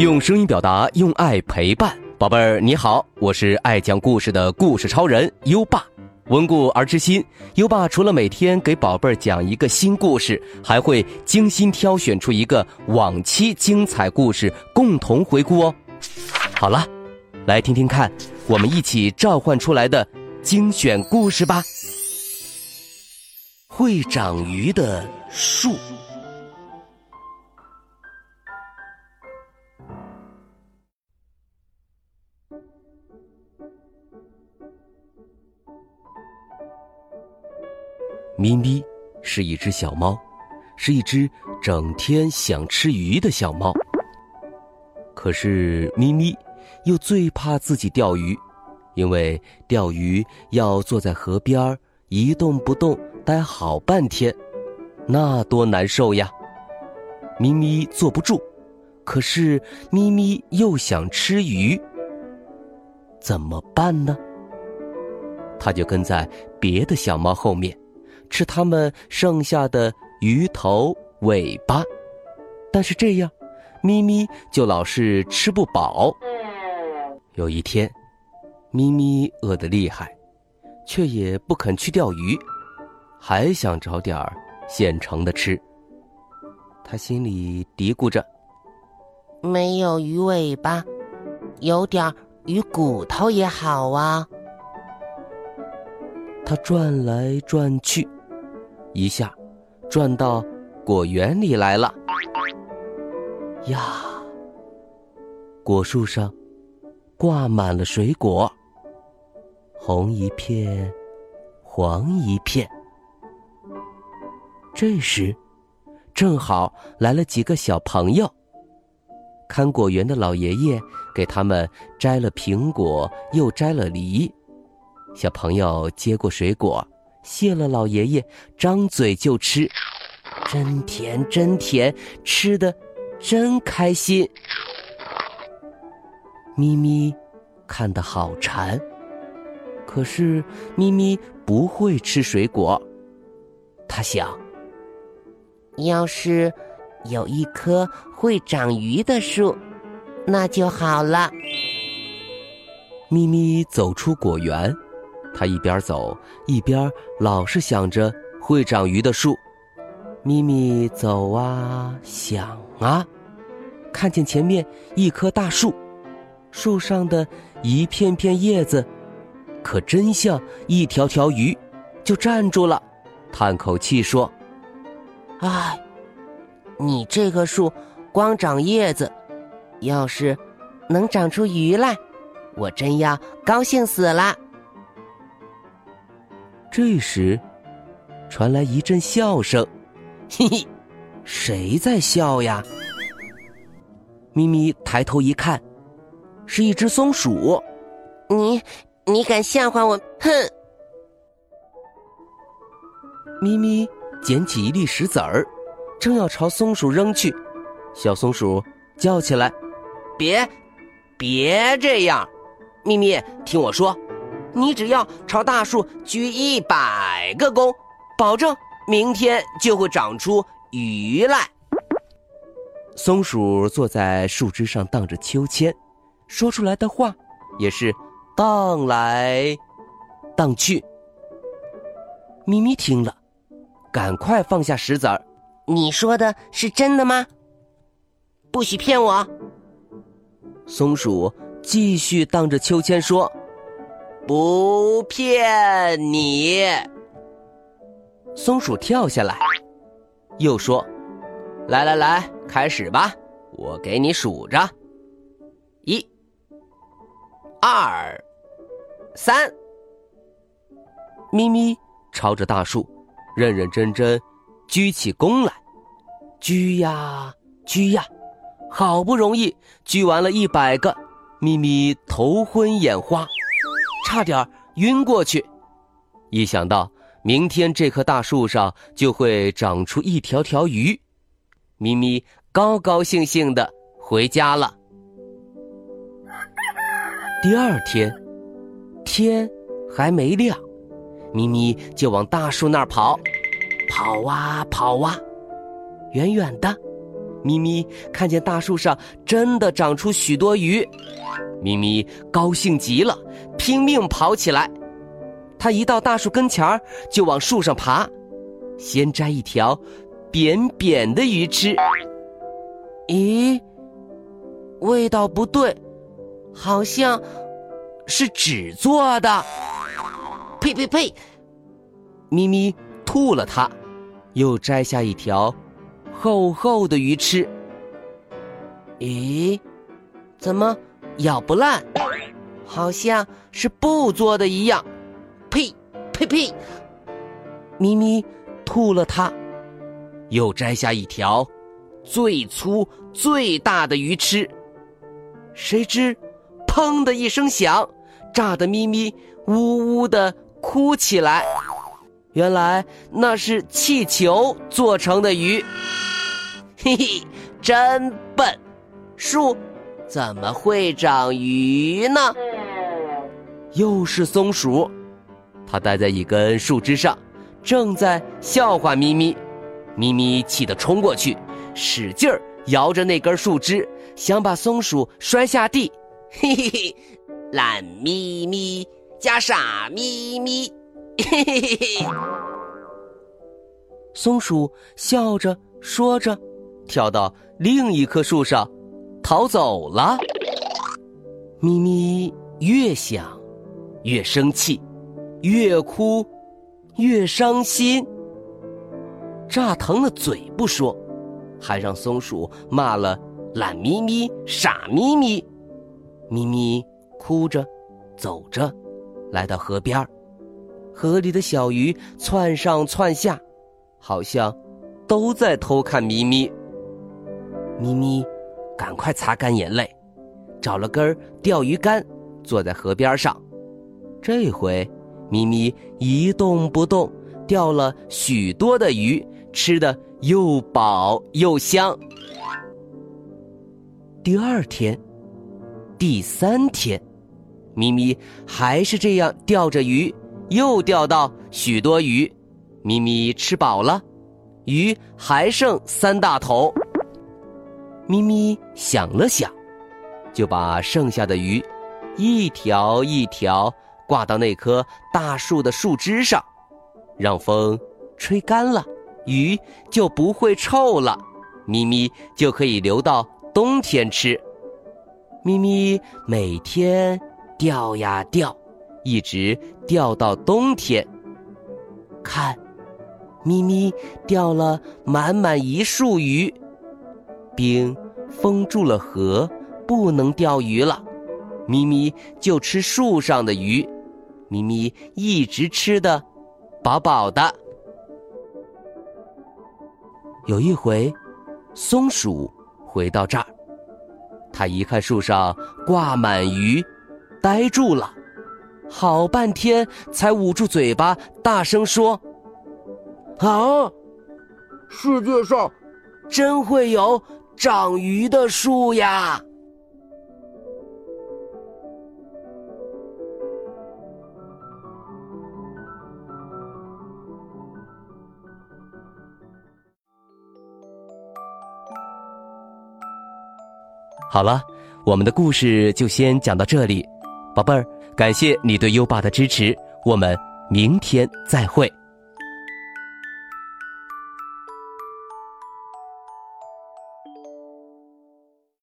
用声音表达，用爱陪伴，宝贝儿你好，我是爱讲故事的故事超人优爸。温故而知新，优爸除了每天给宝贝儿讲一个新故事，还会精心挑选出一个往期精彩故事共同回顾哦。好了，来听听看，我们一起召唤出来的精选故事吧。会长鱼的树。咪咪是一只小猫，是一只整天想吃鱼的小猫。可是咪咪又最怕自己钓鱼，因为钓鱼要坐在河边一动不动待好半天，那多难受呀！咪咪坐不住，可是咪咪又想吃鱼，怎么办呢？它就跟在别的小猫后面。吃它们剩下的鱼头、尾巴，但是这样，咪咪就老是吃不饱。有一天，咪咪饿得厉害，却也不肯去钓鱼，还想找点儿现成的吃。他心里嘀咕着：“没有鱼尾巴，有点鱼骨头也好啊。”他转来转去。一下，转到果园里来了。呀，果树上挂满了水果，红一片，黄一片。这时，正好来了几个小朋友。看果园的老爷爷给他们摘了苹果，又摘了梨。小朋友接过水果。谢了，老爷爷，张嘴就吃，真甜真甜，吃的真开心。咪咪看得好馋，可是咪咪不会吃水果。他想，要是有一棵会长鱼的树，那就好了。咪咪走出果园。他一边走一边老是想着会长鱼的树，咪咪走啊想啊，看见前面一棵大树，树上的一片片叶子，可真像一条条鱼，就站住了，叹口气说：“唉，你这棵树光长叶子，要是能长出鱼来，我真要高兴死了。”这时，传来一阵笑声，嘿嘿，谁在笑呀？咪咪抬头一看，是一只松鼠。你，你敢笑话我？哼！咪咪捡起一粒石子儿，正要朝松鼠扔去，小松鼠叫起来：“别，别这样！咪咪，听我说。”你只要朝大树鞠一百个躬，保证明天就会长出鱼来。松鼠坐在树枝上荡着秋千，说出来的话也是荡来荡去。咪咪听了，赶快放下石子儿。你说的是真的吗？不许骗我！松鼠继续荡着秋千说。不骗你，松鼠跳下来，又说：“来来来，开始吧，我给你数着，一、二、三。”咪咪朝着大树认认真真鞠起躬来，鞠呀鞠呀，好不容易鞠完了一百个，咪咪头昏眼花。差点晕过去，一想到明天这棵大树上就会长出一条条鱼，咪咪高高兴兴的回家了。第二天，天还没亮，咪咪就往大树那儿跑，跑啊跑啊，远远的，咪咪看见大树上真的长出许多鱼，咪咪高兴极了，拼命跑起来。它一到大树跟前儿，就往树上爬，先摘一条扁扁的鱼吃。咦，味道不对，好像是纸做的。呸呸呸！咪咪吐了它，又摘下一条厚厚的鱼吃。咦，怎么咬不烂？好像是布做的一样。呸呸呸！咪咪吐了它，又摘下一条最粗最大的鱼吃。谁知，砰的一声响，炸得咪咪呜呜的哭起来。原来那是气球做成的鱼。嘿嘿，真笨！树怎么会长鱼呢？又是松鼠。它待在一根树枝上，正在笑话咪咪。咪咪气得冲过去，使劲儿摇着那根树枝，想把松鼠摔下地。嘿嘿嘿，懒咪咪加傻咪咪，嘿嘿嘿嘿。松鼠笑着说着，跳到另一棵树上，逃走了。咪咪越想越生气。越哭，越伤心。炸疼了嘴不说，还让松鼠骂了懒咪咪、傻咪咪。咪咪哭着走着，来到河边河里的小鱼窜上窜下，好像都在偷看咪咪。咪咪赶快擦干眼泪，找了根钓鱼竿，坐在河边上。这回。咪咪一动不动，钓了许多的鱼，吃的又饱又香。第二天，第三天，咪咪还是这样钓着鱼，又钓到许多鱼。咪咪吃饱了，鱼还剩三大头。咪咪想了想，就把剩下的鱼一条一条。挂到那棵大树的树枝上，让风吹干了，鱼就不会臭了。咪咪就可以留到冬天吃。咪咪每天钓呀钓，一直钓到冬天。看，咪咪钓了满满一束鱼，冰封住了河，不能钓鱼了。咪咪就吃树上的鱼。咪咪一直吃的饱饱的。有一回，松鼠回到这儿，它一看树上挂满鱼，呆住了，好半天才捂住嘴巴，大声说：“啊，世界上真会有长鱼的树呀！”好了，我们的故事就先讲到这里，宝贝儿，感谢你对优爸的支持，我们明天再会。